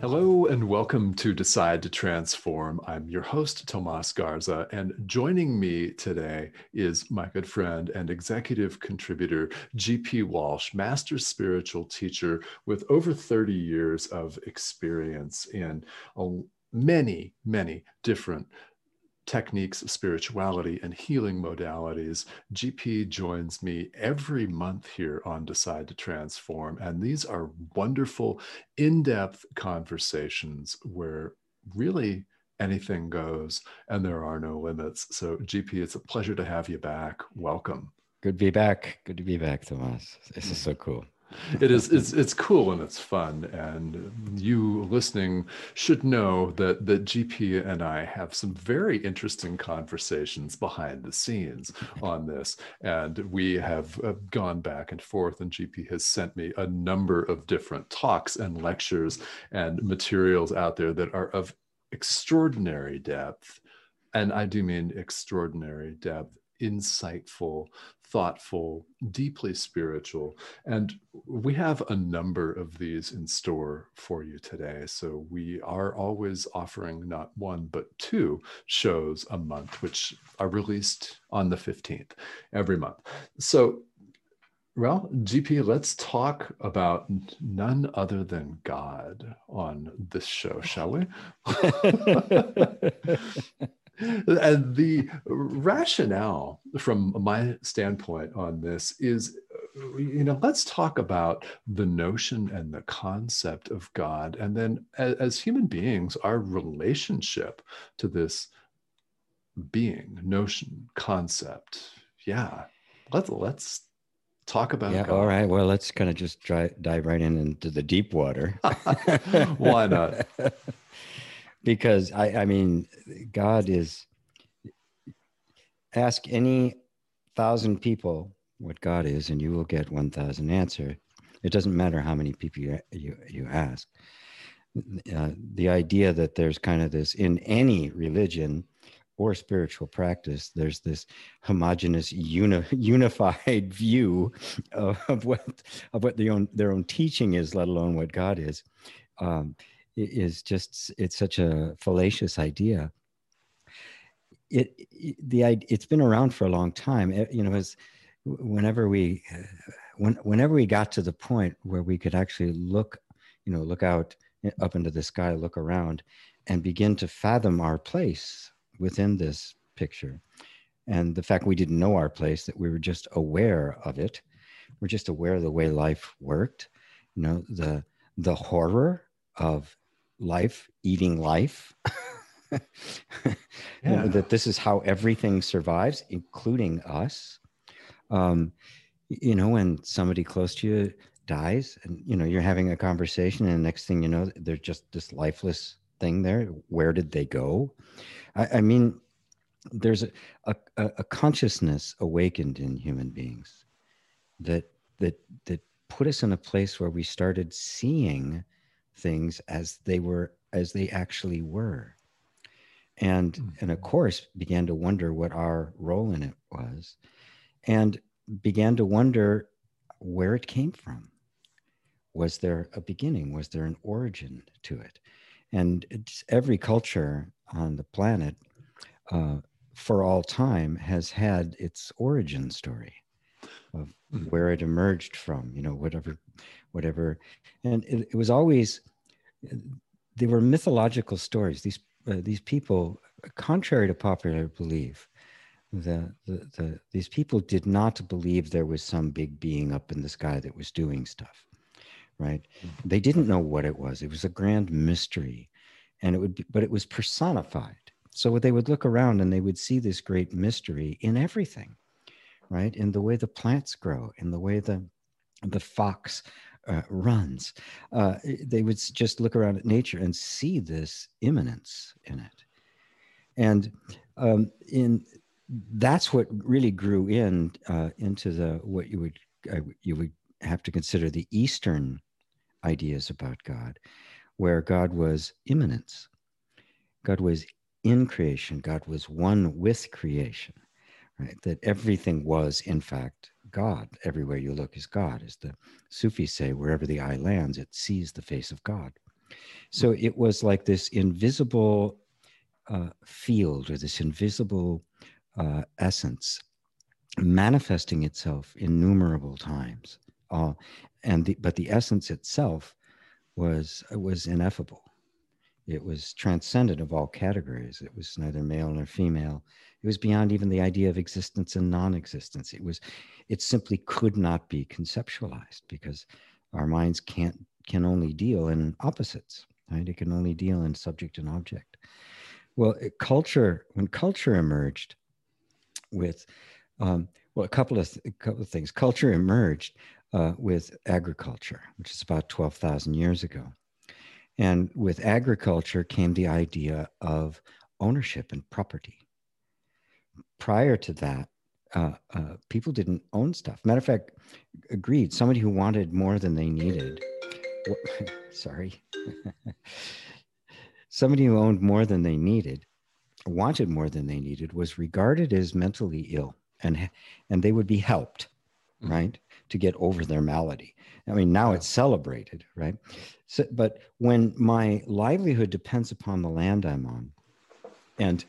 Hello and welcome to Decide to Transform. I'm your host, Tomas Garza, and joining me today is my good friend and executive contributor, GP Walsh, master spiritual teacher with over 30 years of experience in many, many different techniques spirituality and healing modalities. GP joins me every month here on Decide to Transform. And these are wonderful, in depth conversations where really anything goes and there are no limits. So, GP, it's a pleasure to have you back. Welcome. Good to be back. Good to be back, Tomas. This is so cool it is it's it's cool and it's fun and you listening should know that that gp and i have some very interesting conversations behind the scenes on this and we have uh, gone back and forth and gp has sent me a number of different talks and lectures and materials out there that are of extraordinary depth and i do mean extraordinary depth insightful thoughtful, deeply spiritual. And we have a number of these in store for you today. So we are always offering not one, but two shows a month, which are released on the 15th every month. So well, GP, let's talk about none other than God on this show, shall we? and the rationale from my standpoint on this is you know let's talk about the notion and the concept of god and then as, as human beings our relationship to this being notion concept. Yeah let's let's talk about yeah god. all right well let's kind of just try, dive right in into the deep water. Why not because I, I mean, God is. Ask any thousand people what God is, and you will get one thousand answer. It doesn't matter how many people you you, you ask. Uh, the idea that there's kind of this in any religion or spiritual practice, there's this homogenous, uni- unified view of, of, what of what their own their own teaching is, let alone what God is. Um, is just it's such a fallacious idea. It, the it's been around for a long time. You know as whenever we when, whenever we got to the point where we could actually look you know look out eh, up into the sky look around and begin to fathom our place within this picture and the fact we didn't know our place that we were just aware of it we're just aware of the way life worked you know the the horror of life eating life. yeah. that this is how everything survives, including us. Um, you know, when somebody close to you dies, and you know you're having a conversation, and the next thing you know, they're just this lifeless thing there. Where did they go? I, I mean, there's a, a, a consciousness awakened in human beings that that that put us in a place where we started seeing things as they were as they actually were. And mm-hmm. and of course began to wonder what our role in it was and began to wonder where it came from. Was there a beginning? Was there an origin to it? And every culture on the planet uh, for all time has had its origin story of mm-hmm. where it emerged from you know whatever whatever. And it, it was always they were mythological stories. These uh, these people, contrary to popular belief, the, the, the these people did not believe there was some big being up in the sky that was doing stuff, right? Mm-hmm. They didn't know what it was. It was a grand mystery, and it would be, but it was personified. So they would look around and they would see this great mystery in everything, right? In the way the plants grow, in the way the the fox uh, runs. Uh, they would just look around at nature and see this immanence in it. And um, in that's what really grew in uh, into the what you would uh, you would have to consider the Eastern ideas about God, where God was immanence. God was in creation. God was one with creation, right? That everything was, in fact, God. Everywhere you look is God. As the Sufis say, wherever the eye lands, it sees the face of God. So it was like this invisible uh, field or this invisible uh, essence manifesting itself innumerable times. Uh, and the, but the essence itself was was ineffable. It was transcendent of all categories. It was neither male nor female. It was beyond even the idea of existence and non-existence. It was, it simply could not be conceptualized because our minds can't can only deal in opposites. Right? It can only deal in subject and object. Well, it, culture when culture emerged with um, well, a couple of a couple of things. Culture emerged uh, with agriculture, which is about twelve thousand years ago, and with agriculture came the idea of ownership and property. Prior to that, uh, uh, people didn't own stuff. Matter of fact, agreed. Somebody who wanted more than they needed. sorry. somebody who owned more than they needed, wanted more than they needed, was regarded as mentally ill and and they would be helped mm-hmm. right to get over their malady. I mean now it's celebrated right? So, but when my livelihood depends upon the land i'm on and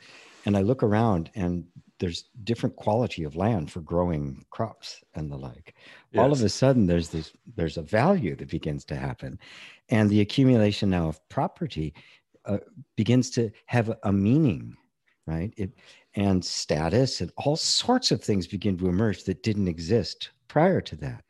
and i look around and there's different quality of land for growing crops and the like yes. all of a sudden there's this there's a value that begins to happen. And the accumulation now of property uh, begins to have a meaning right? It and status and all sorts of things begin to emerge that didn't exist prior to that.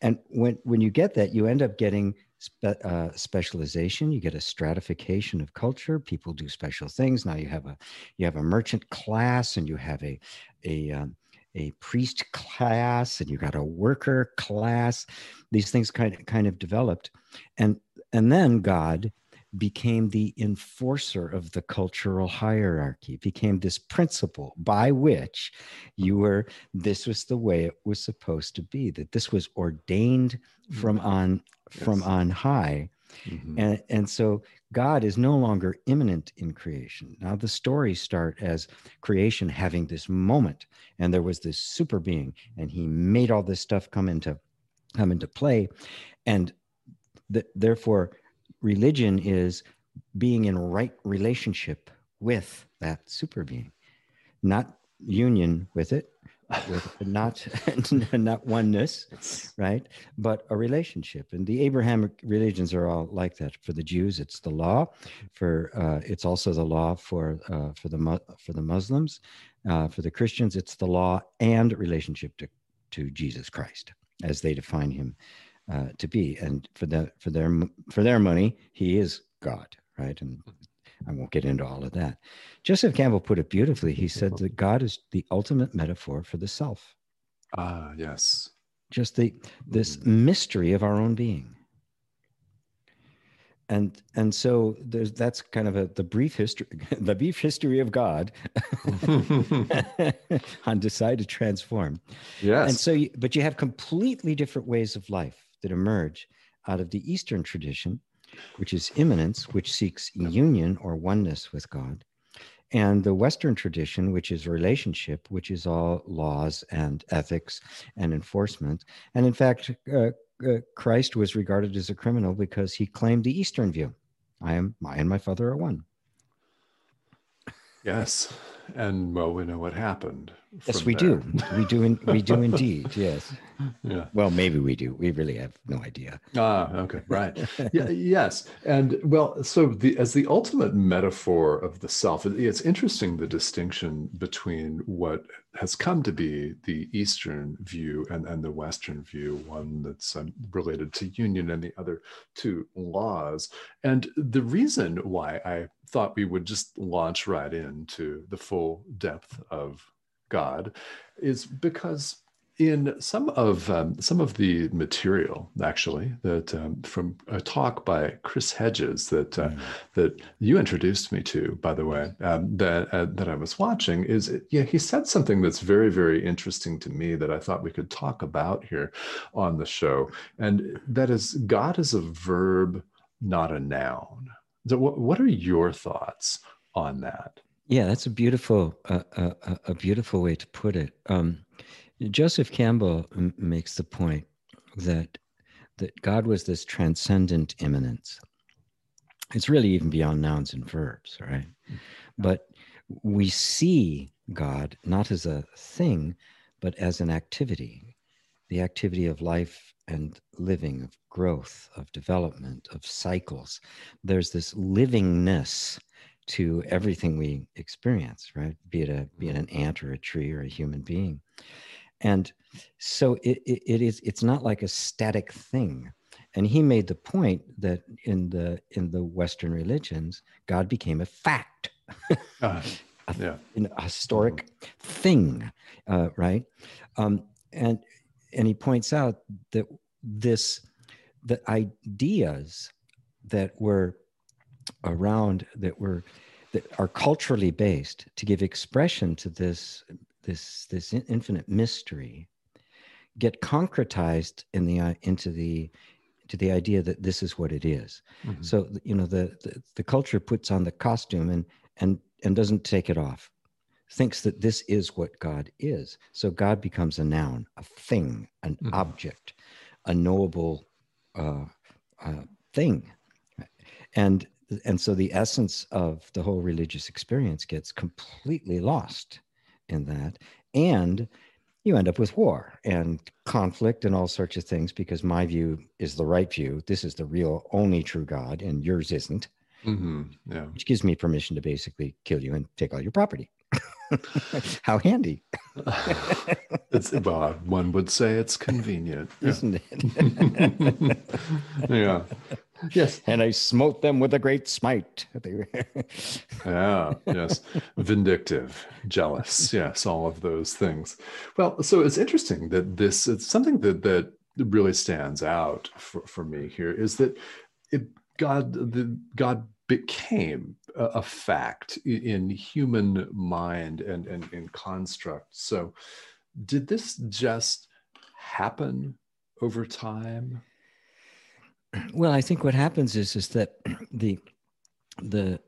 And when, when you get that, you end up getting spe- uh, specialization. You get a stratification of culture. People do special things. Now you have a you have a merchant class, and you have a a um, a priest class, and you got a worker class. These things kind of kind of developed, and and then God became the enforcer of the cultural hierarchy, became this principle by which you were, this was the way it was supposed to be, that this was ordained from mm-hmm. on yes. from on high. Mm-hmm. And, and so God is no longer immanent in creation. Now the stories start as creation having this moment, and there was this super being, and he made all this stuff come into come into play. And th- therefore religion is being in right relationship with that super being, not union with it, with not not oneness, right? But a relationship. And the Abrahamic religions are all like that. For the Jews, it's the law. For uh, it's also the law for uh, for the for the Muslims. Uh, for the Christians, it's the law and relationship to to Jesus Christ as they define him uh, to be. And for the for their for their money, he is God, right? And I won't get into all of that. Joseph Campbell put it beautifully. He said that God is the ultimate metaphor for the self. Ah, yes. Just the this mm-hmm. mystery of our own being. And and so there's that's kind of a the brief history the brief history of God on decide to transform. Yes. And so you, but you have completely different ways of life that emerge out of the Eastern tradition, which is immanence, which seeks union or oneness with God, and the Western tradition, which is relationship, which is all laws and ethics and enforcement. And in fact, uh, uh, Christ was regarded as a criminal because he claimed the Eastern view I am, I and my Father are one. Yes. And well, we know what happened. Yes, we there. do. We do. In, we do indeed. Yes. Yeah. Well, maybe we do. We really have no idea. Ah, okay, right. yeah, yes, and well, so the as the ultimate metaphor of the self, it's interesting the distinction between what has come to be the Eastern view and and the Western view. One that's um, related to union, and the other to laws. And the reason why I thought we would just launch right into the full depth of God is because in some of um, some of the material actually that um, from a talk by Chris Hedges that uh, mm. that you introduced me to by the way um, that uh, that I was watching is yeah he said something that's very very interesting to me that I thought we could talk about here on the show and that is God is a verb not a noun so what, what are your thoughts on that yeah that's a beautiful uh, uh, uh a beautiful way to put it um, Joseph Campbell m- makes the point that that God was this transcendent immanence. It's really even beyond nouns and verbs, right? But we see God not as a thing, but as an activity, the activity of life and living, of growth, of development, of cycles. There's this livingness to everything we experience, right? Be it a be it an ant or a tree or a human being and so it, it, it is it's not like a static thing and he made the point that in the in the western religions god became a fact uh, a, yeah. a historic mm-hmm. thing uh, right um, and and he points out that this the ideas that were around that were that are culturally based to give expression to this this this infinite mystery get concretized in the into the to the idea that this is what it is. Mm-hmm. So you know the, the, the culture puts on the costume and and and doesn't take it off. Thinks that this is what God is. So God becomes a noun, a thing, an mm-hmm. object, a knowable uh, uh, thing, and and so the essence of the whole religious experience gets completely lost in that. And you end up with war and conflict and all sorts of things because my view is the right view. This is the real, only true God, and yours isn't. Mm-hmm. Yeah. Which gives me permission to basically kill you and take all your property. How handy. it's, well, one would say it's convenient. Isn't it? yeah. Yes. And I smote them with a great smite. yeah, yes. Vindictive, jealous. Yes, all of those things. Well, so it's interesting that this, it's something that, that really stands out for, for me here is that it, God, the, God became a, a fact in human mind and, and in construct. So did this just happen over time? Well, I think what happens is is that the the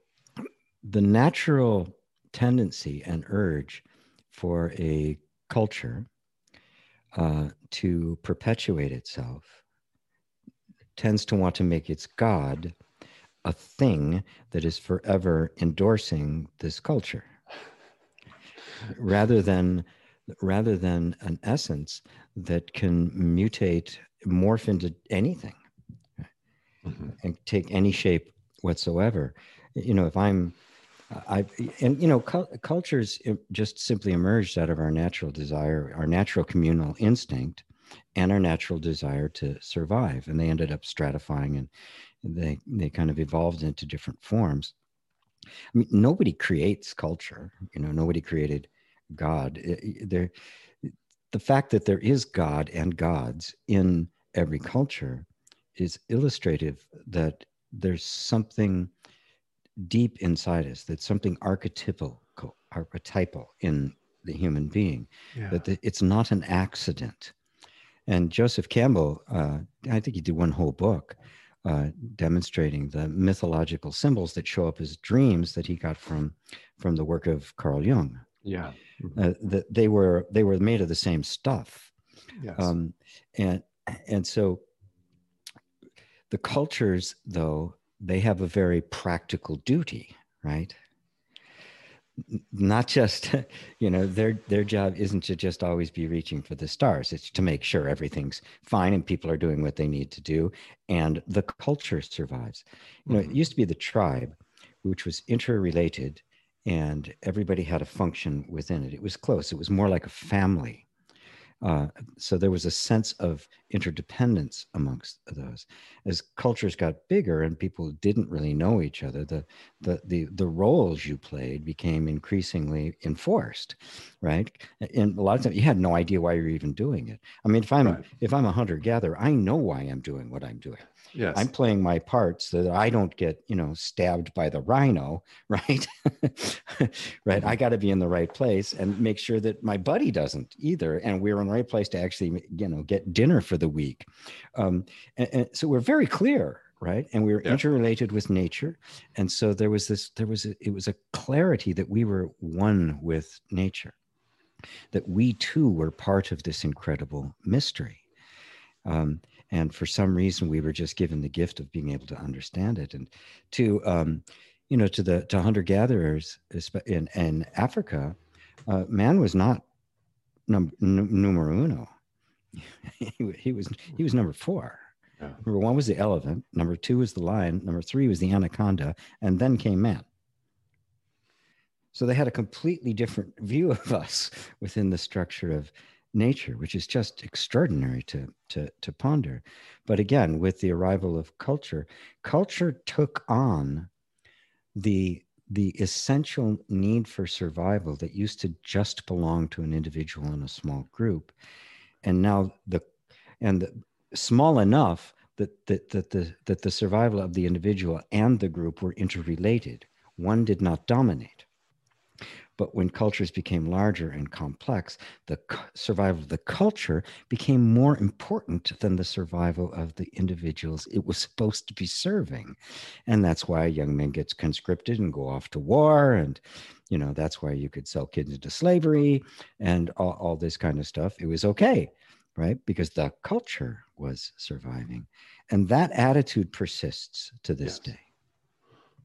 the natural tendency and urge for a culture uh, to perpetuate itself tends to want to make its God a thing that is forever endorsing this culture rather than rather than an essence that can mutate morph into anything mm-hmm. and take any shape whatsoever. You know, if I'm, I and you know, cu- cultures just simply emerged out of our natural desire, our natural communal instinct, and our natural desire to survive, and they ended up stratifying and they they kind of evolved into different forms. I mean, nobody creates culture. You know, nobody created God. There, the fact that there is God and gods in every culture is illustrative that there's something deep inside us that's something archetypal archetypal in the human being yeah. that the, it's not an accident and joseph campbell uh, i think he did one whole book uh, demonstrating the mythological symbols that show up as dreams that he got from from the work of carl jung yeah mm-hmm. uh, that they were they were made of the same stuff yes. um, and and so the cultures, though, they have a very practical duty, right? Not just, you know, their their job isn't to just always be reaching for the stars. It's to make sure everything's fine and people are doing what they need to do, and the culture survives. You know, mm-hmm. it used to be the tribe, which was interrelated, and everybody had a function within it. It was close. It was more like a family. Uh, so there was a sense of interdependence amongst those. As cultures got bigger and people didn't really know each other, the the the the roles you played became increasingly enforced, right? And a lot of times you had no idea why you're even doing it. I mean, if I'm right. if I'm a hunter gatherer, I know why I'm doing what I'm doing. Yes. I'm playing my part so that I don't get, you know, stabbed by the rhino, right? right. Mm-hmm. I got to be in the right place and make sure that my buddy doesn't either. And we're in the right place to actually, you know, get dinner for the week. Um, and, and so we're very clear right? And we were yeah. interrelated with nature. And so there was this there was a, it was a clarity that we were one with nature that we too were part of this incredible mystery. Um, and for some reason we were just given the gift of being able to understand it. And to um, you know to the to hunter gatherers in in africa uh, man was not num- numero uno he, he was he was number four yeah. number one was the elephant number two was the lion number three was the anaconda and then came man so they had a completely different view of us within the structure of nature, which is just extraordinary to, to, to ponder. But again, with the arrival of culture, culture took on the the essential need for survival that used to just belong to an individual in a small group and now the and the, small enough that, that that the that the survival of the individual and the group were interrelated one did not dominate but when cultures became larger and complex, the survival of the culture became more important than the survival of the individuals it was supposed to be serving. And that's why young men get conscripted and go off to war. And, you know, that's why you could sell kids into slavery and all, all this kind of stuff. It was okay, right? Because the culture was surviving. And that attitude persists to this yes. day.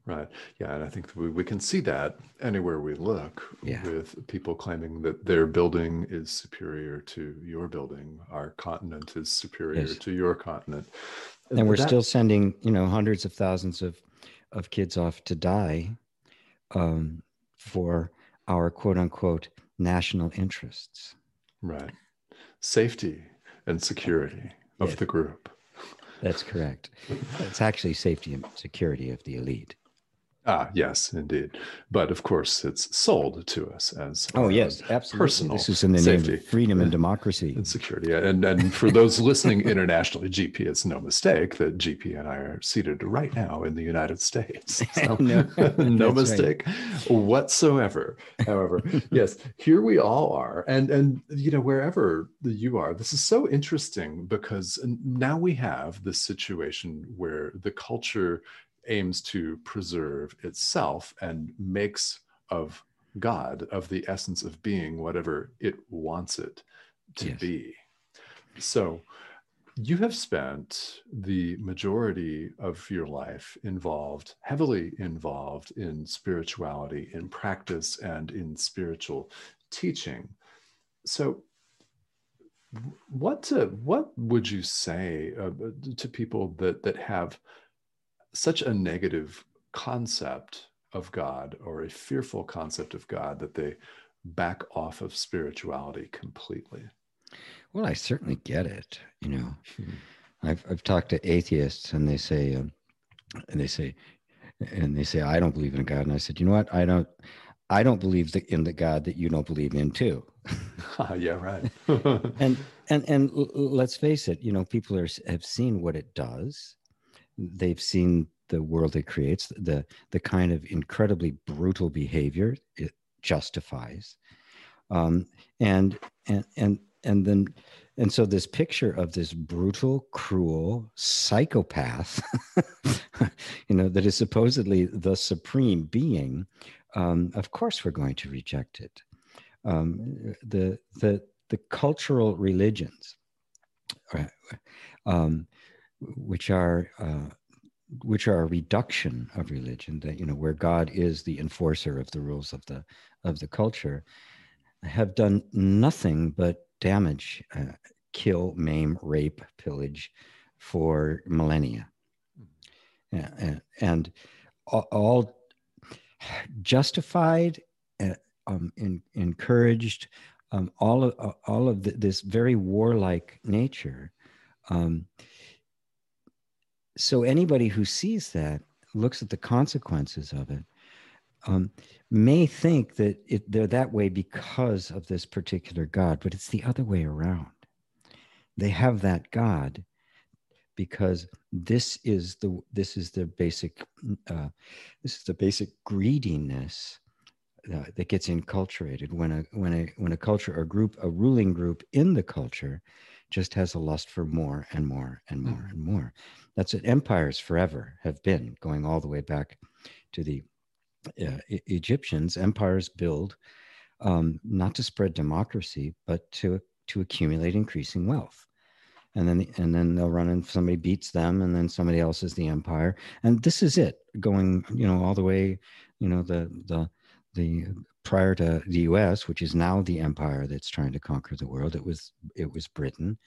Right. Yeah. And I think we, we can see that anywhere we look yeah. with people claiming that their building is superior to your building. Our continent is superior yes. to your continent. And, and we're that, still sending, you know, hundreds of thousands of, of kids off to die um, for our quote unquote national interests. Right. Safety and security of the group. That's correct. It's actually safety and security of the elite. Ah, yes, indeed. But of course, it's sold to us as oh yes, absolutely. Personal this is in the safety. name of freedom and democracy and security. And and for those listening internationally, GP, it's no mistake that GP and I are seated right now in the United States. So, no, no mistake right. whatsoever. However, yes, here we all are, and and you know wherever you are, this is so interesting because now we have this situation where the culture aims to preserve itself and makes of God, of the essence of being, whatever it wants it to yes. be. So, you have spent the majority of your life involved, heavily involved in spirituality, in practice, and in spiritual teaching. So, what uh, what would you say uh, to people that that have such a negative concept of God or a fearful concept of God that they back off of spirituality completely. Well, I certainly get it. You know, hmm. I've I've talked to atheists and they say, um, and they say, and they say, I don't believe in God. And I said, you know what? I don't, I don't believe the, in the God that you don't believe in too. yeah, right. and and and let's face it. You know, people are have seen what it does they've seen the world it creates, the the kind of incredibly brutal behavior it justifies, um, and and and and then and so this picture of this brutal, cruel psychopath, you know, that is supposedly the supreme being, um, of course we're going to reject it. Um, the the the cultural religions. Uh, um, which are uh, which are a reduction of religion that you know where god is the enforcer of the rules of the of the culture have done nothing but damage uh, kill maim rape pillage for millennia. And, and all justified uh, um, in, encouraged um, all of all of the, this very warlike nature Um, so anybody who sees that looks at the consequences of it um, may think that it, they're that way because of this particular God, but it's the other way around. They have that God because this is the this is the basic uh, this is the basic greediness uh, that gets enculturated when a when a when a culture or group a ruling group in the culture just has a lust for more and more and more mm. and more. That's what empires forever have been, going all the way back to the uh, e- Egyptians. Empires build um, not to spread democracy, but to to accumulate increasing wealth. And then, and then they'll run and somebody beats them, and then somebody else is the empire. And this is it, going, you know, all the way, you know, the the the prior to the U.S., which is now the empire that's trying to conquer the world. It was it was Britain.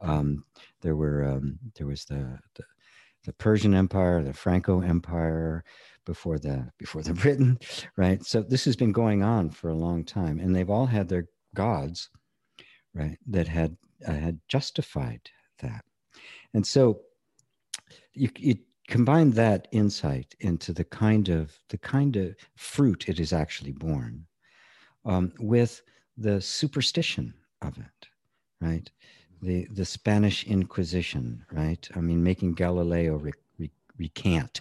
Um, there were um, there was the, the, the Persian Empire, the Franco Empire before the before the Britain, right? So this has been going on for a long time, and they've all had their gods, right? That had uh, had justified that, and so you, you combine that insight into the kind of the kind of fruit it is actually born um, with the superstition of it right? The the spanish inquisition right? I mean making galileo re- re- recant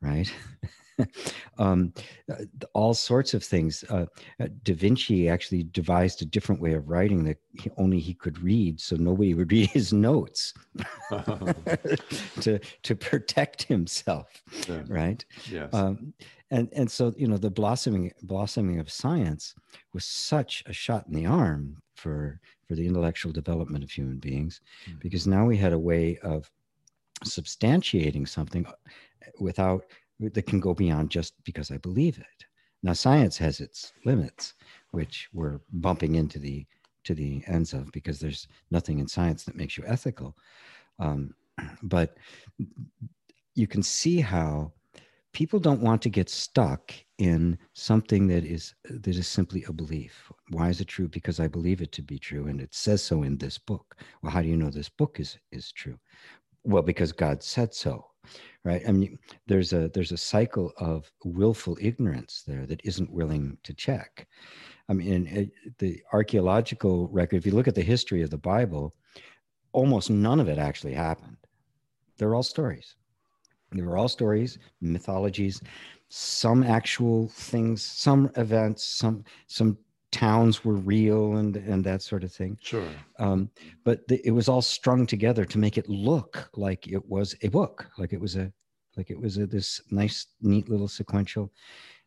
right um, uh, all sorts of things. Uh, uh, da Vinci actually devised a different way of writing that he, only he could read, so nobody would read his notes to to protect himself, yeah. right? Yes. Um, and and so you know the blossoming blossoming of science was such a shot in the arm for for the intellectual development of human beings, mm-hmm. because now we had a way of substantiating something without that can go beyond just because I believe it. Now, science has its limits, which we're bumping into the to the ends of because there's nothing in science that makes you ethical. Um, but you can see how people don't want to get stuck in something that is that is simply a belief. Why is it true? Because I believe it to be true, and it says so in this book. Well, how do you know this book is is true? Well, because God said so right? I mean there's a there's a cycle of willful ignorance there that isn't willing to check. I mean it, uh, the archaeological record if you look at the history of the bible almost none of it actually happened. They're all stories. They were all stories mythologies some actual things some events some some towns were real and and that sort of thing. Sure. Um, but the, it was all strung together to make it look like it was a book, like it was a like it was a, this nice, neat little sequential.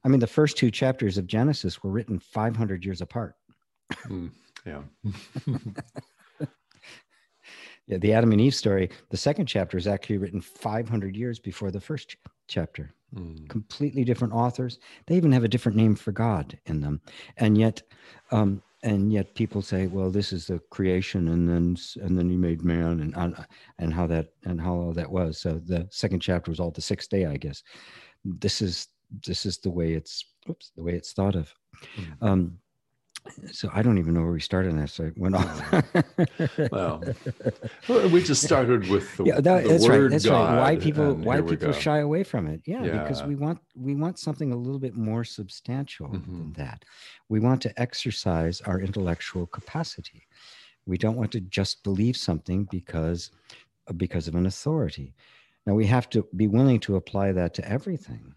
I mean, the first two chapters of Genesis were written 500 years apart. Mm, yeah. yeah, the Adam and Eve story, the second chapter is actually written 500 years before the first ch- chapter. Mm. Completely different authors. They even have a different name for God in them, and yet, um, and yet people say, "Well, this is the creation, and then and then He made man, and uh, and how that and how all that was." So the second chapter was all the sixth day, I guess. This is this is the way it's oops the way it's thought of. Mm. Um, so I don't even know where we started on that. So I went off. well, we just started with the, yeah, that, the that's right. That's God, right. Why people why people shy away from it? Yeah, yeah, because we want we want something a little bit more substantial mm-hmm. than that. We want to exercise our intellectual capacity. We don't want to just believe something because because of an authority. Now we have to be willing to apply that to everything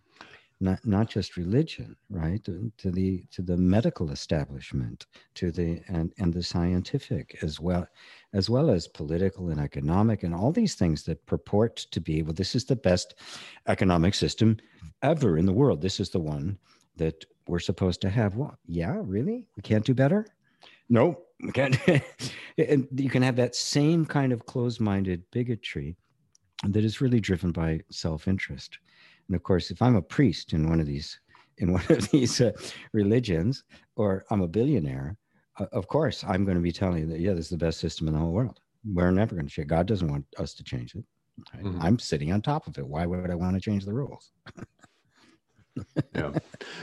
not not just religion, right? To, to, the to the medical establishment, to the and and the scientific as well, as well as political and economic and all these things that purport to be well. This is the best economic system ever in the world. This is the one that we're supposed to have. Well, yeah, really? We can't do better? No, we can't. and you can have that same kind of closed-minded bigotry that is really driven by self-interest and of course, if I'm a priest in one of these in one of these uh, religions, or I'm a billionaire, uh, of course I'm going to be telling you that yeah, this is the best system in the whole world. We're never going to change. God doesn't want us to change it. Right? Mm-hmm. I'm sitting on top of it. Why would I want to change the rules? yeah.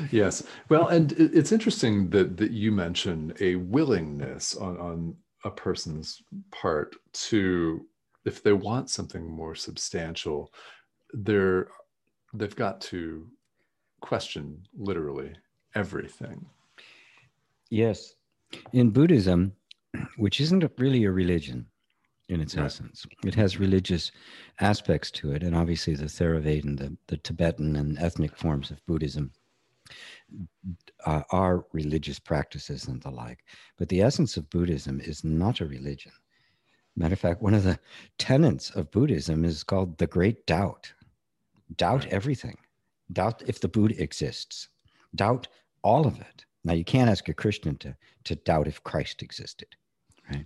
Yes. Well, and it's interesting that that you mention a willingness on on a person's part to if they want something more substantial, they're they've got to question literally everything. Yes. In Buddhism, which isn't really a religion in its Right. essence, it has religious aspects to it. And obviously, the Theravada and the, the Tibetan and ethnic forms of Buddhism uh, are religious practices and the like. But the essence of Buddhism is not a religion. Matter of fact, one of the tenets of Buddhism is called the Great Doubt. Doubt everything. Doubt if the Buddha exists. Doubt all of it. Now, you can't ask a Christian to, to doubt if Christ existed, right?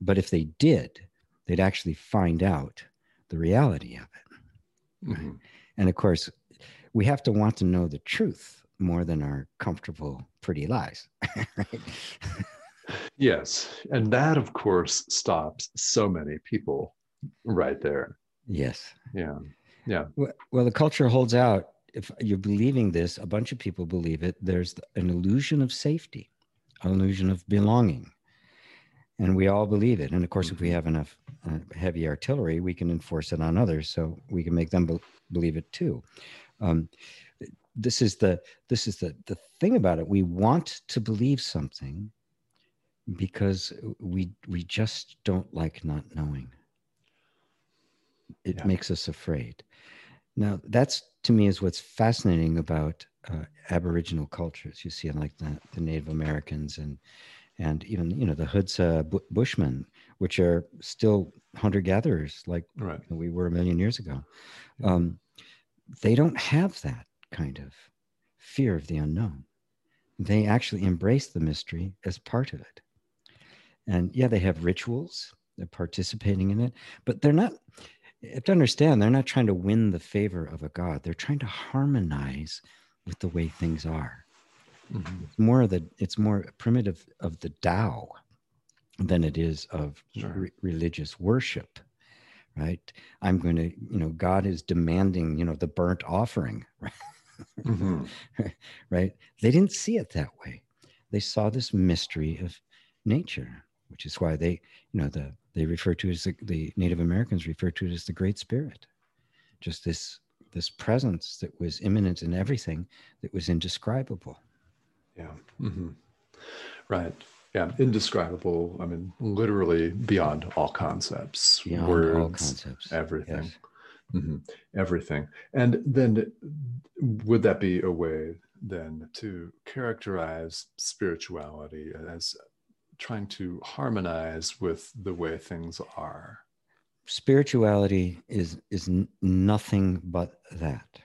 But if they did, they'd actually find out the reality of it. Mhm. And of course, we have to want to know the truth more than our comfortable, pretty lies. right? Yes. And that, of course, stops so many people right there. yes. Yeah. Yeah. Well, the culture holds out. If you're believing this, a bunch of people believe it. There's an illusion of safety, an illusion of belonging. And we all believe it. And of course, if we Mhm. have enough uh, heavy artillery, we can enforce it on others, so we can make them be- believe it too. Um, this is the this is the the thing about it. We want to believe something because we we just don't like not knowing. It Yeah. makes us afraid. Now, that's to me is what's fascinating about uh, Aboriginal cultures. You see, like the, the Native Americans and and even you know the Hadza Bu- Bushmen, which are still hunter gatherers like Right. we were a million years ago. Yeah. Um, they don't have that kind of fear of the unknown. They actually embrace the mystery as part of it. And yeah, they have rituals, they're participating in it, but they're not, you have to understand, they're not trying to win the favor of a God. They're trying to harmonize with the way things are. Mhm. It's more of the, it's more primitive of the Tao than it is of Sure. re- religious worship right i'm going to you know god is demanding you know the burnt offering Mhm. right they didn't see it that way they saw this mystery of nature which is why they you know the they refer to it as the, the native americans refer to it as the great spirit just this this presence that was immanent in everything that was indescribable Yeah. Mhm. Right. Yeah. Indescribable. I mean, literally beyond all concepts, beyond words, all concepts everything. Yes. Mhm. Everything. And then would that be a way then to characterize spirituality as trying to harmonize with the way things are? spirituality is is nothing but that.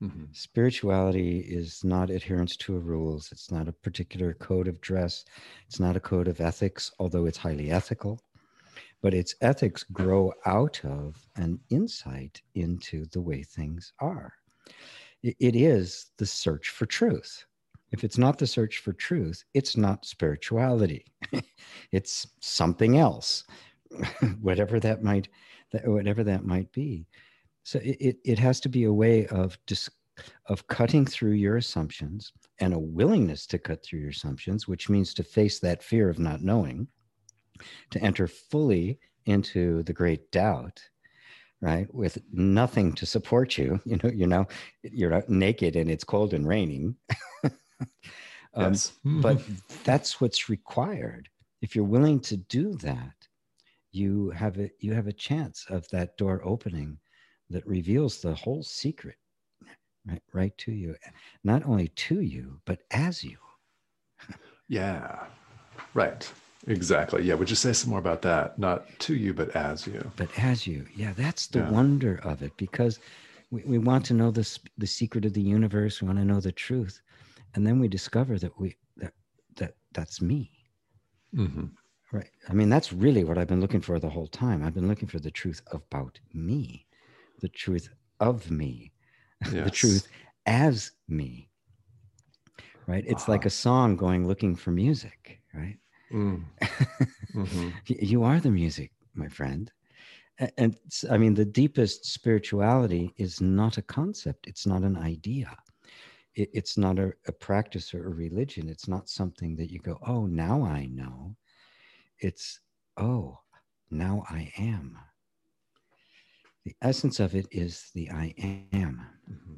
Mhm. spirituality is not adherence to a rules. It's not a particular code of dress. It's not a code of ethics although it's highly ethical. But its ethics grow out of an insight into the way things are. It is the search for truth if it's not the search for truth it's not spirituality. It's something else whatever that might whatever that might be. So it, it, has to be a way of dis, of cutting through your assumptions and a willingness to cut through your assumptions which means to face that fear of not knowing to enter fully into the great doubt right with nothing to support you. You know you know you're naked and it's cold and raining um, yes. but that's what's required if you're willing to do that you have a you have a chance of that door opening that reveals the whole secret right right to you not only to you but as you yeah. Right. Exactly. Yeah. Would you say some more about that? Not to you, but as you. but as you yeah that's the Yeah. wonder of it because we, we want to know this the secret of the universe we want to know the truth and then we discover that we that that that's me hmm Right. I mean, that's really what I've been looking for the whole time. I've been looking for the truth about me, the truth of me, the truth as me. Right. It's like Uh-huh. a song going looking for music, right? Mm. Mhm. You are the music, my friend. A- And i mean, the deepest spirituality is not a concept, it's not an idea. It, it's not a, a practice or a religion. It's not something that you go, oh, now I know. It's, oh, now I am. The essence of it is the I am. Mm-hmm.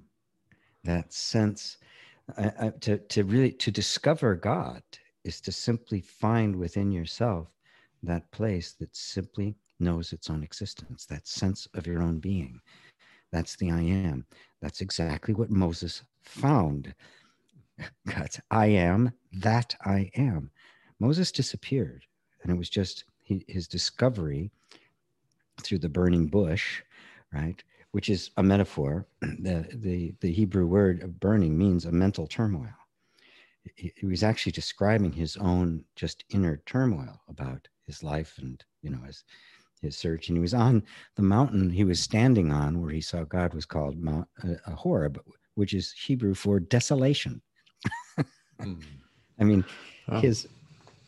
That sense uh, uh, to, to really to discover God is to simply find within yourself that place that simply knows its own existence, that sense of your own being. That's the I am. That's exactly what Moses found. God's I am that I am. Moses disappeared, and it was just his discovery through the burning bush, right? Which is a metaphor. The, the, the Hebrew word of burning means a mental turmoil. He, he was actually describing his own just inner turmoil about his life and, you know, his, his search. And he was on the mountain he was standing on where he saw God was called Mount uh, Horeb, which is Hebrew for desolation. mm. I mean, his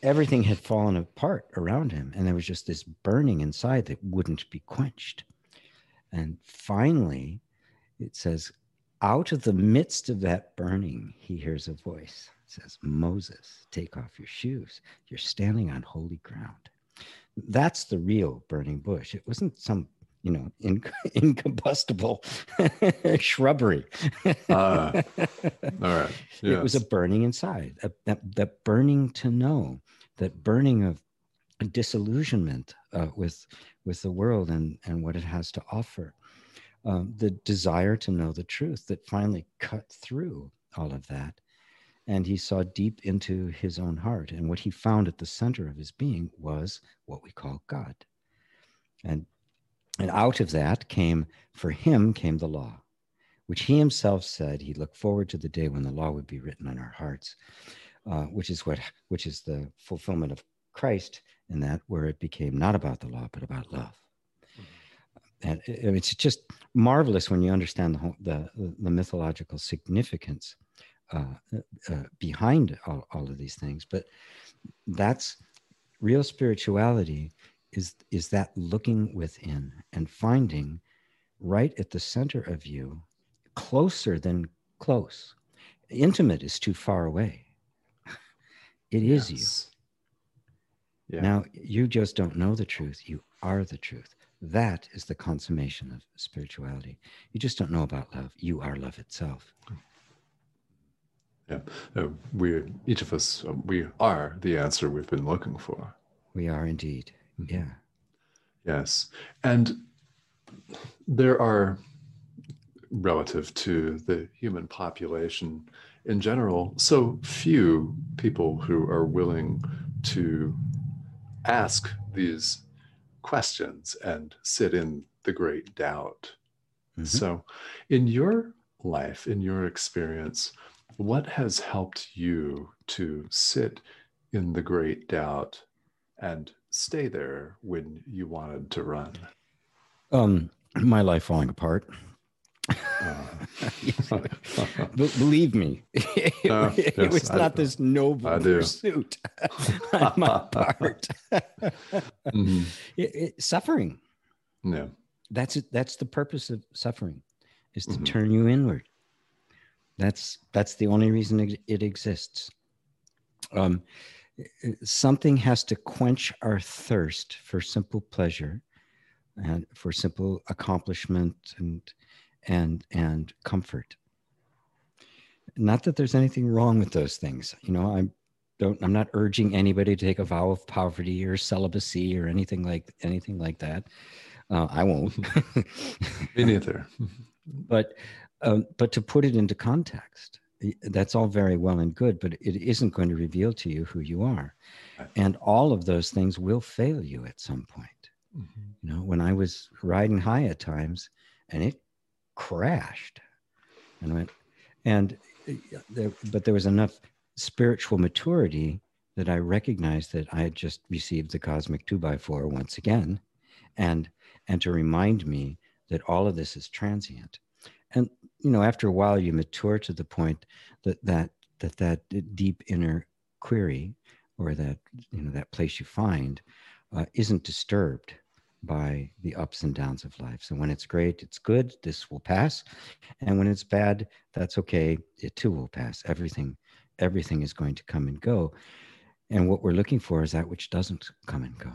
everything had fallen apart around him, and there was just this burning inside that wouldn't be quenched. And finally, it says, out of the midst of that burning, he hears a voice. It says, Moses, take off your shoes. You're standing on holy ground. That's the real burning bush. It wasn't some, you know, inc- incombustible shrubbery. uh, all right. Yes. It was a burning inside, a, that, that burning to know, that burning of disillusionment uh, with with the world and and what it has to offer um, the desire to know the truth that finally cut through all of that and he saw deep into his own heart and what he found at the center of his being was what we call god and and out of that came for him came the law which he himself said he looked forward to the day when the law would be written on our hearts uh, which is what which is the fulfillment of Christ in that where it became not about the law but about love. And it's just marvelous when you understand the the, the mythological significance uh, uh, behind all, all of these things. But that's real spirituality is is that looking within and finding right at the center of you, closer than close. Intimate is too far away. It is yes. you. Yeah. Now, you just don't know the truth. You are the truth. That is the consummation of spirituality. You just don't know about love. You are love itself. Yeah. Uh, we, each of us, uh, we are the answer we've been looking for. We are indeed. Mm-hmm. Yeah. Yes. And there are, relative to the human population, in general, so few people who are willing to ask these questions and sit in the great doubt. Mm-hmm. So, in your life, in your experience, what has helped you to sit in the great doubt and stay there when you wanted to run? Um, my life falling apart. Believe me, it, uh, it yes, was not this noble pursuit on my part. mm-hmm. it, it, suffering. Yeah, that's it. That's the purpose of suffering, is to mm-hmm. turn you inward. That's that's the only reason it, it exists. Um, something has to quench our thirst for simple pleasure and for simple accomplishment and and and comfort. Not that there's anything wrong with those things you know i don't i'm not urging anybody to take a vow of poverty or celibacy or anything like anything like that. Uh, i won't. Me neither. But um, but to put it into context that's all very well and good but it isn't going to reveal to you who you are. And all of those things will fail you at some point. Mm-hmm. you know when i was riding high at times and it crashed. And went and there, but there was enough spiritual maturity that I recognized that I had just received the cosmic two by four once again, and and to remind me that all of this is transient. And you know, after a while, you mature to the point that that that that deep inner query or that you know that place you find uh, isn't disturbed by the ups and downs of life. So when it's great, it's good, this will pass. And when it's bad, that's okay, it too will pass. Everything, everything is going to come and go. And what we're looking for is that which doesn't come and go.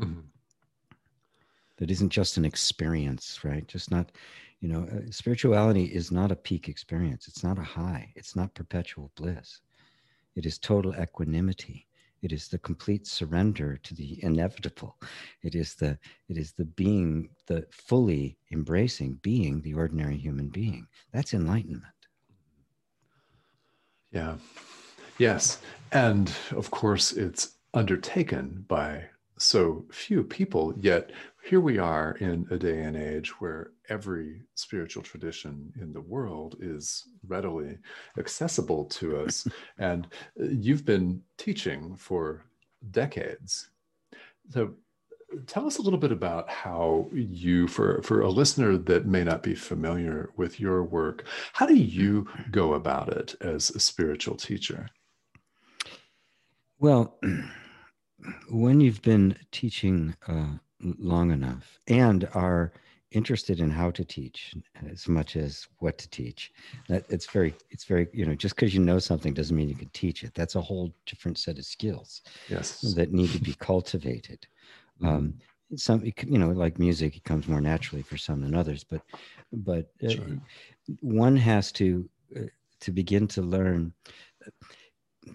Mm-hmm. that isn't just an experience, right? Just not, you know, uh, spirituality is not a peak experience. It's not a high. It's not perpetual bliss. It is total equanimity. It is the complete surrender to the inevitable. It is the it is the being, the fully embracing being the ordinary human being. That's enlightenment. Yeah. Yes. And of course, it's undertaken by so few people, yet here we are in a day and age where every spiritual tradition in the world is readily accessible to us. and uh, you've been teaching for decades. So tell us a little bit about how you for for a listener that may not be familiar with your work how do you go about it as a spiritual teacher well when you've been teaching uh, long enough and are interested in how to teach as much as what to teach that it's very it's very you know just because you know something doesn't mean you can teach it that's a whole different set of skills yes that need to be cultivated mm-hmm. um some you know like music it comes more naturally for some than others but but uh, sure. one has to uh, to begin to learn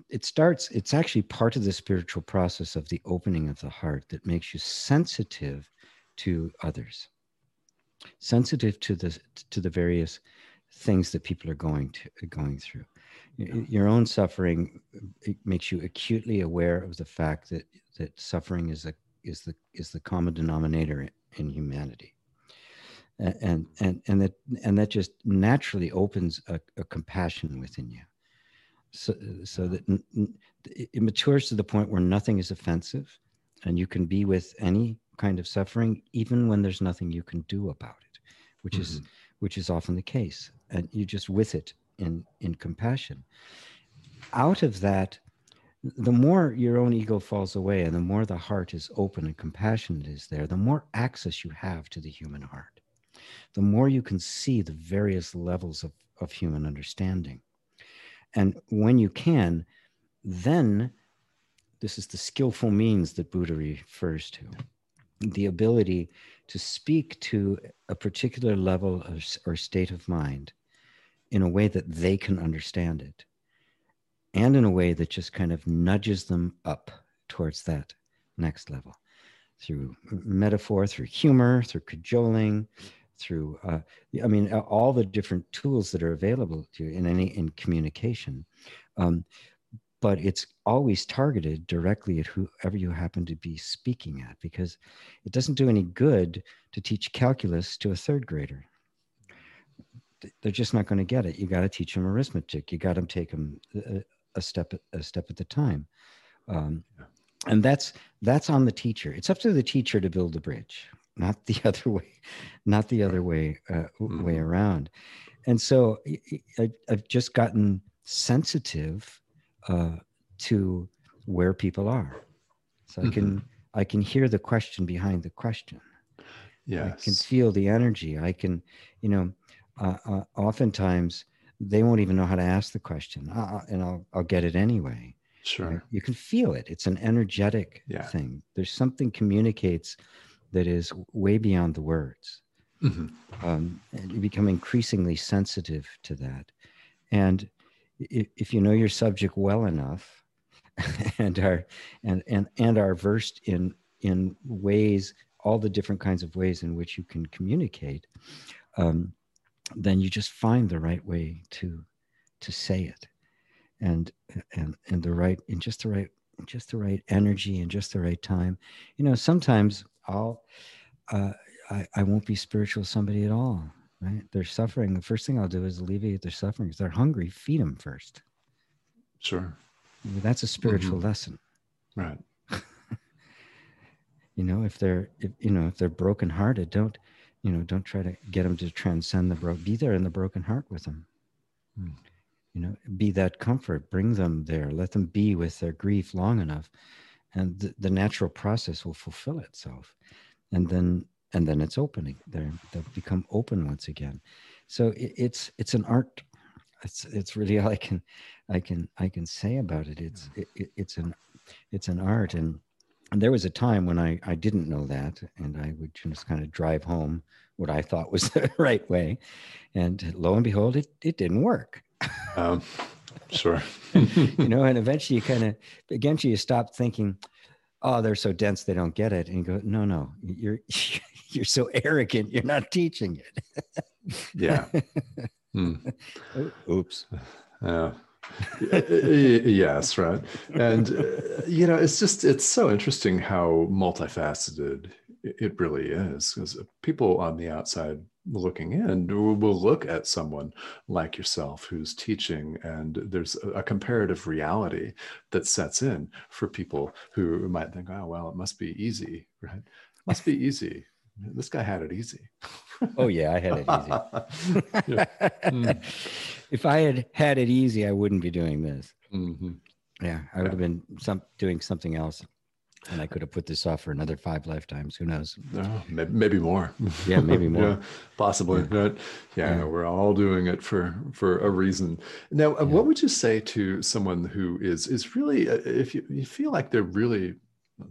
it starts it's actually part of the spiritual process of the opening of the heart that makes you sensitive to others sensitive to the to the various things that people are going to going through. Your own suffering uh, makes you acutely aware of the fact that that suffering is a is the is the common denominator in humanity. And and and that and that just naturally opens a, a compassion within you so, so that it matures to the point where nothing is offensive and you can be with any kind of suffering even when there's nothing you can do about it which mm-hmm. is which is often the case. And you just with it in in compassion. Out of that the more your own ego falls away and the more the heart is open and compassionate is there the more access you have to the human heart. The more you can see the various levels of, of human understanding and when you can, then this is the skillful means that Buddha refers to. The ability to speak to a particular level of, or state of mind in a way that they can understand it and in a way that just kind of nudges them up towards that next level through metaphor, through humor, through cajoling, through uh, i mean all the different tools that are available to you in any in communication. Um, but it's always targeted directly at whoever you happen to be speaking at because it doesn't do any good to teach calculus to a third grader. They're just not going to get it. You got to teach them arithmetic. You got to take them a, a, step a step at the time. Um, and that's that's on the teacher. It's up to the teacher to build the bridge not the other way, not the other way uh, mm-hmm. way around. And so I, have just gotten sensitive uh, to where people are, so. I can mm-hmm. I can hear the question behind the question. Yes. I can feel the energy. I can, you know, uh, uh, oftentimes they won't even know how to ask the question, uh, uh and I'll I'll get it anyway. Sure. Right? You can feel it. It's an energetic yeah. thing. There's something communicates that is way beyond the words. Mm-hmm. Um, and you become increasingly sensitive to that. And if, if you know your subject well enough and are and, and and are versed in in ways, all the different kinds of ways in which you can communicate, um, then you just find the right way to to say it and and and the right in just the right just the right energy and just the right time you know sometimes I'll, uh, I, I won't be spiritual somebody at all. Right? They're suffering. The first thing I'll do is alleviate their suffering. If they're hungry, feed them first. Sure. That's a spiritual mm-hmm. lesson. Right. you know, if they're, if, you know, if they're brokenhearted, don't, you know, don't try to get them to transcend the broke. Be there in the broken heart with them. Mm. You know, be that comfort. Bring them there. Let them be with their grief long enough and the, the natural process will fulfill itself. And then and then it's opening. They they'll become open once again. So it, it's it's an art. It's it's really all i can i can i can say about it. It's it, it's an it's an art. And and there was a time when I, I didn't know that, and I would just kind of drive home what I thought was the right way. And lo and behold, it, it didn't work. Um, sure. you know, and eventually you kind of, eventually you stop thinking, oh, they're so dense they don't get it. And go, no, no, you're, you're so arrogant, you're not teaching it. yeah. Hmm. Oops. Yeah. yes, right. And, uh, you know, it's just, it's so interesting how multifaceted it really is. Because people on the outside looking in will look at someone like yourself who's teaching, and there's a, a comparative reality that sets in for people who might think, oh, well, it must be easy, right? It must be easy. This guy had it easy. oh, yeah, I had it easy. yeah. mm if I had had it easy, I wouldn't be doing this. Mm-hmm. Yeah, I would yeah. have been some doing something else, and I could have put this off for another five lifetimes. Who knows? Oh, maybe more. Yeah, maybe more. yeah, possibly. Yeah. But yeah, yeah, we're all doing it for for a reason. Now, uh, what would you say to someone who is is really, uh, if you, you feel like they're really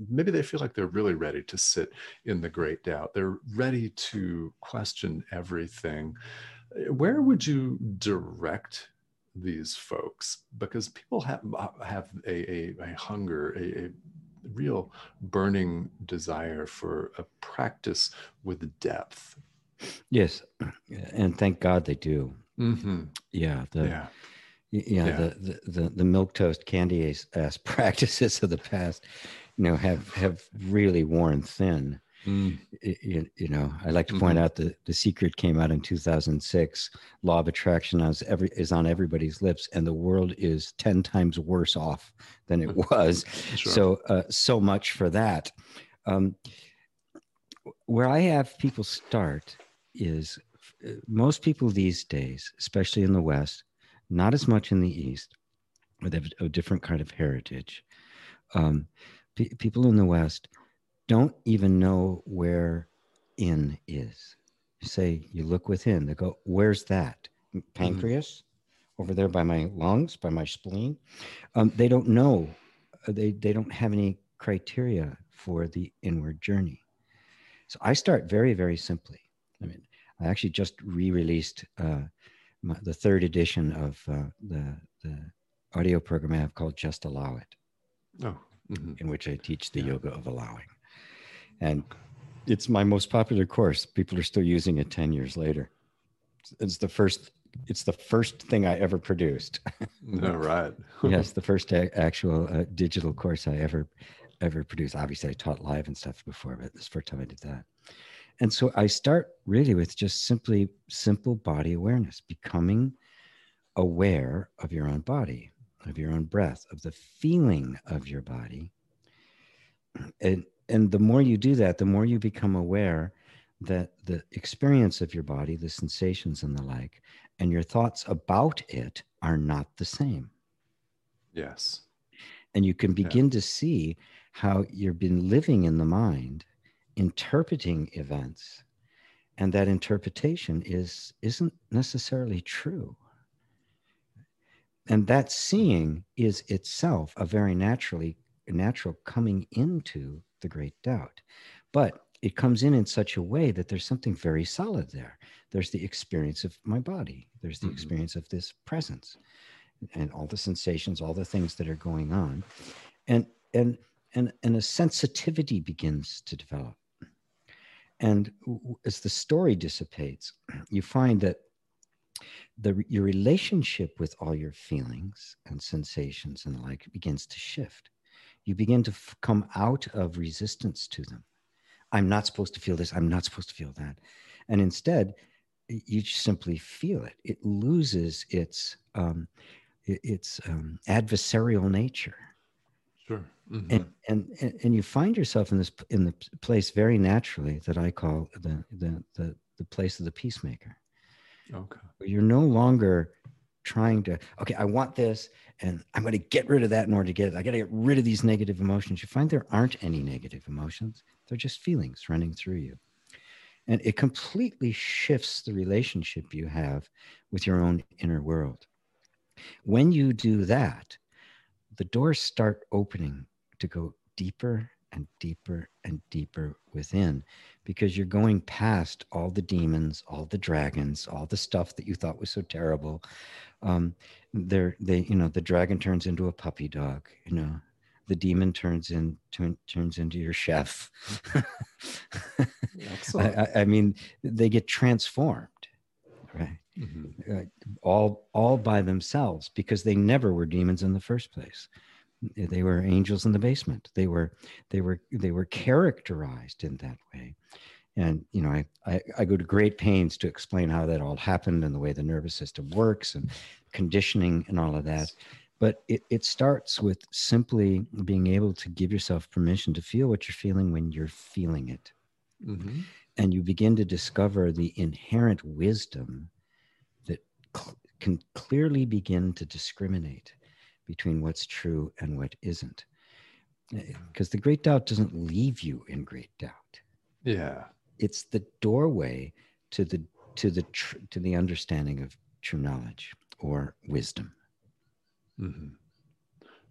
maybe they feel like they're really ready to sit in the great doubt. They're ready to question everything where would you direct these folks because people have have a, a, a hunger a, a, real burning desire for a practice with depth yes and thank god they do mm-hmm. yeah the yeah. yeah, yeah. The, the, the the milk toast candy ass practices of the past you know have have really worn thin Mm. You, you, know, I like to point mm-hmm. out that the secret came out in 2006. Law of attraction is every is on everybody's lips, and the world is ten times worse off than it was. Sure. So, uh, so much for that. Um, where I have people start is uh, most people these days, especially in the West, not as much in the East, but they have a different kind of heritage. Um, people in the West don't even know where in is. You say, you look within, they go, where's that? Pancreas? Mm. Over there by my lungs, by my spleen. Um, they don't know. Uh, they, they don't have any criteria for the inward journey. So I start very, very simply. I mean, I actually just re-released uh, my, the third edition of uh, the the audio program I have called Just Allow It. Oh, mm-hmm. in which I teach the yeah. yoga of allowing and it's my most popular course. People are still using it 10 years later. It's the first it's the first thing I ever produced. no, right. yes, the first a- actual uh, digital course I ever ever produced. Obviously, I taught live and stuff before, but this first time I did that. And so I start really with just simply simple body awareness, becoming aware of your own body, of your own breath, of the feeling of your body. And and the more you do that, the more you become aware that the experience of your body, the sensations and the like, and your thoughts about it are not the same. Yes. And you can begin yeah. to see how you've been living in the mind, interpreting events, and that interpretation is isn't necessarily true. And that seeing is itself a very naturally natural coming into the great doubt. But it comes in in such a way that there's something very solid there. There's the experience of my body, there's the mm-hmm. experience of this presence and all the sensations, all the things that are going on. And and and and a sensitivity begins to develop. And as the story dissipates, you find that the your relationship with all your feelings and sensations and the like begins to shift you begin to f- come out of resistance to them. I'm not supposed to feel this. I'm not supposed to feel that. And instead, you simply feel it. It loses its um, its um, adversarial nature. Sure. Mm-hmm. And, and and you find yourself in this in the place very naturally that I call the the the, the place of the peacemaker. Okay. You're no longer trying to okay i want this and i'm going to get rid of that in order to get it. I got to get rid of these negative emotions. You find there aren't any negative emotions. They're just feelings running through you. And it completely shifts the relationship you have with your own inner world. When you do that the doors start opening to go deeper and deeper and deeper within because you're going past all the demons, all the dragons, all the stuff that you thought was so terrible. Um, they're, they, you know, the dragon turns into a puppy dog, you know, the demon turns in turn, turns into your chef. I, I, mean, they get transformed, right? Mm-hmm. Uh, all all by themselves because they never were demons in the first place they were angels in the basement. They were they were they were characterized in that way. And you know I, I, I go to great pains to explain how that all happened and the way the nervous system works and conditioning and all of that. But it, it starts with simply being able to give yourself permission to feel what you're feeling when you're feeling it. Mm-hmm. and you begin to discover the inherent wisdom that cl- can clearly begin to discriminate between what's true and what isn't. Because the great doubt doesn't leave you in great doubt. Yeah. It's the doorway to the to the tr- to the understanding of true knowledge or wisdom. Mm-hmm.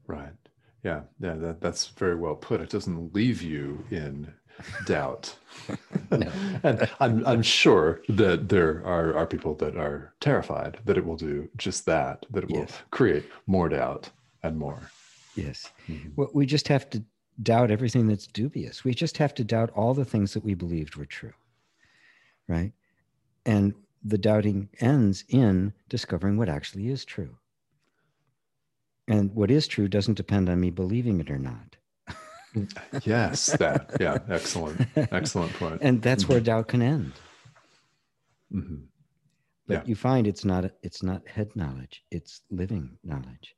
Right. Yeah. Yeah. That, that's very well put. It doesn't leave you in doubt. and I'm, I'm sure that there are, are people that are terrified that it will do just that, that it yes. will create more doubt and more. Yes. Mm-hmm. Well, we just have to doubt everything that's dubious. We just have to doubt all the things that we believed were true. Right. And the doubting ends in discovering what actually is true. And what is true doesn't depend on me believing it or not yes, that. Yeah, excellent. Excellent point. And that's where mm-hmm. doubt can end. Mm-hmm. But yeah. you find it's not it's not head knowledge, it's living knowledge.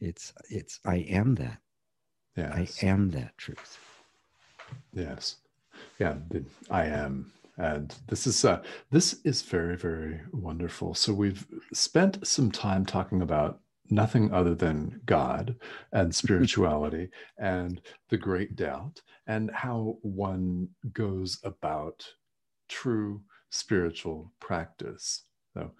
It's it's I am that. Yes. I am that truth. Yes. Yeah, I am and this is uh, this is very very wonderful so we've spent some time talking about nothing other than God and mm-hmm. spirituality and the great doubt and how one goes about true spiritual practice. So,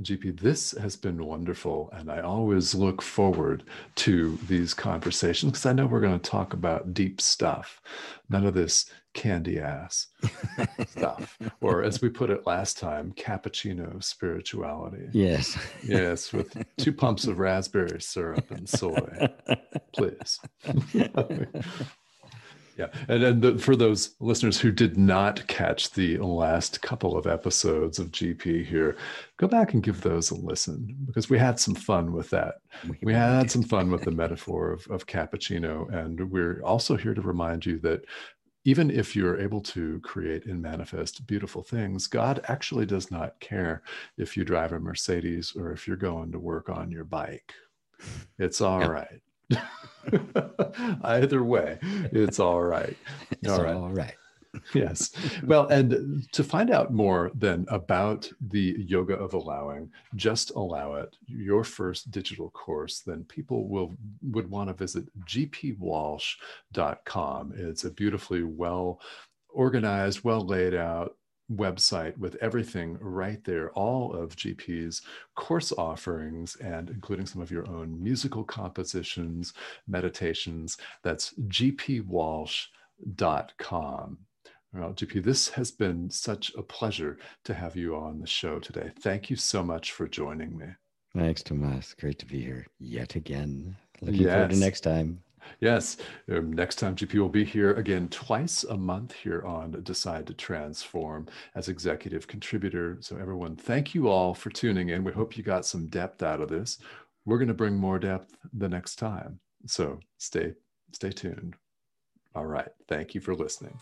GP, this has been wonderful. And I always look forward to these conversations because I know we're going to talk about deep stuff, none of this candy ass stuff. Or as we put it last time, cappuccino spirituality. Yes. Yes, with two pumps of raspberry syrup and soy. Please. Yeah, and and the, for those listeners who did not catch the last couple of episodes of GP here, go back and give those a listen because we had some fun with that. We, we had some fun with the metaphor of, of cappuccino, and we're also here to remind you that even if you're able to create and manifest beautiful things, God actually does not care if you drive a Mercedes or if you're going to work on your bike. It's all yeah. right. Either way, it's all right. It's all right. All right. yes. Well, and to find out more then about the yoga of allowing, just allow it, your first digital course, then people will would want to visit gpwalsh.com. It's a beautifully well organized, well laid out website with everything right there, all of GP's course offerings, and including some of your own musical compositions, meditations. That's gpwalsh.com. Well, GP, this has been such a pleasure to have you on the show today. Thank you so much for joining me. Thanks, Tomas. Great to be here yet again. Looking yes. forward to next time. Yes. Um, next time, GP will be here again twice a month here on Decide to Transform as executive contributor. So, everyone, thank you all for tuning in. We hope you got some depth out of this. We're going to bring more depth the next time. So, stay stay tuned. All right. Thank you for listening.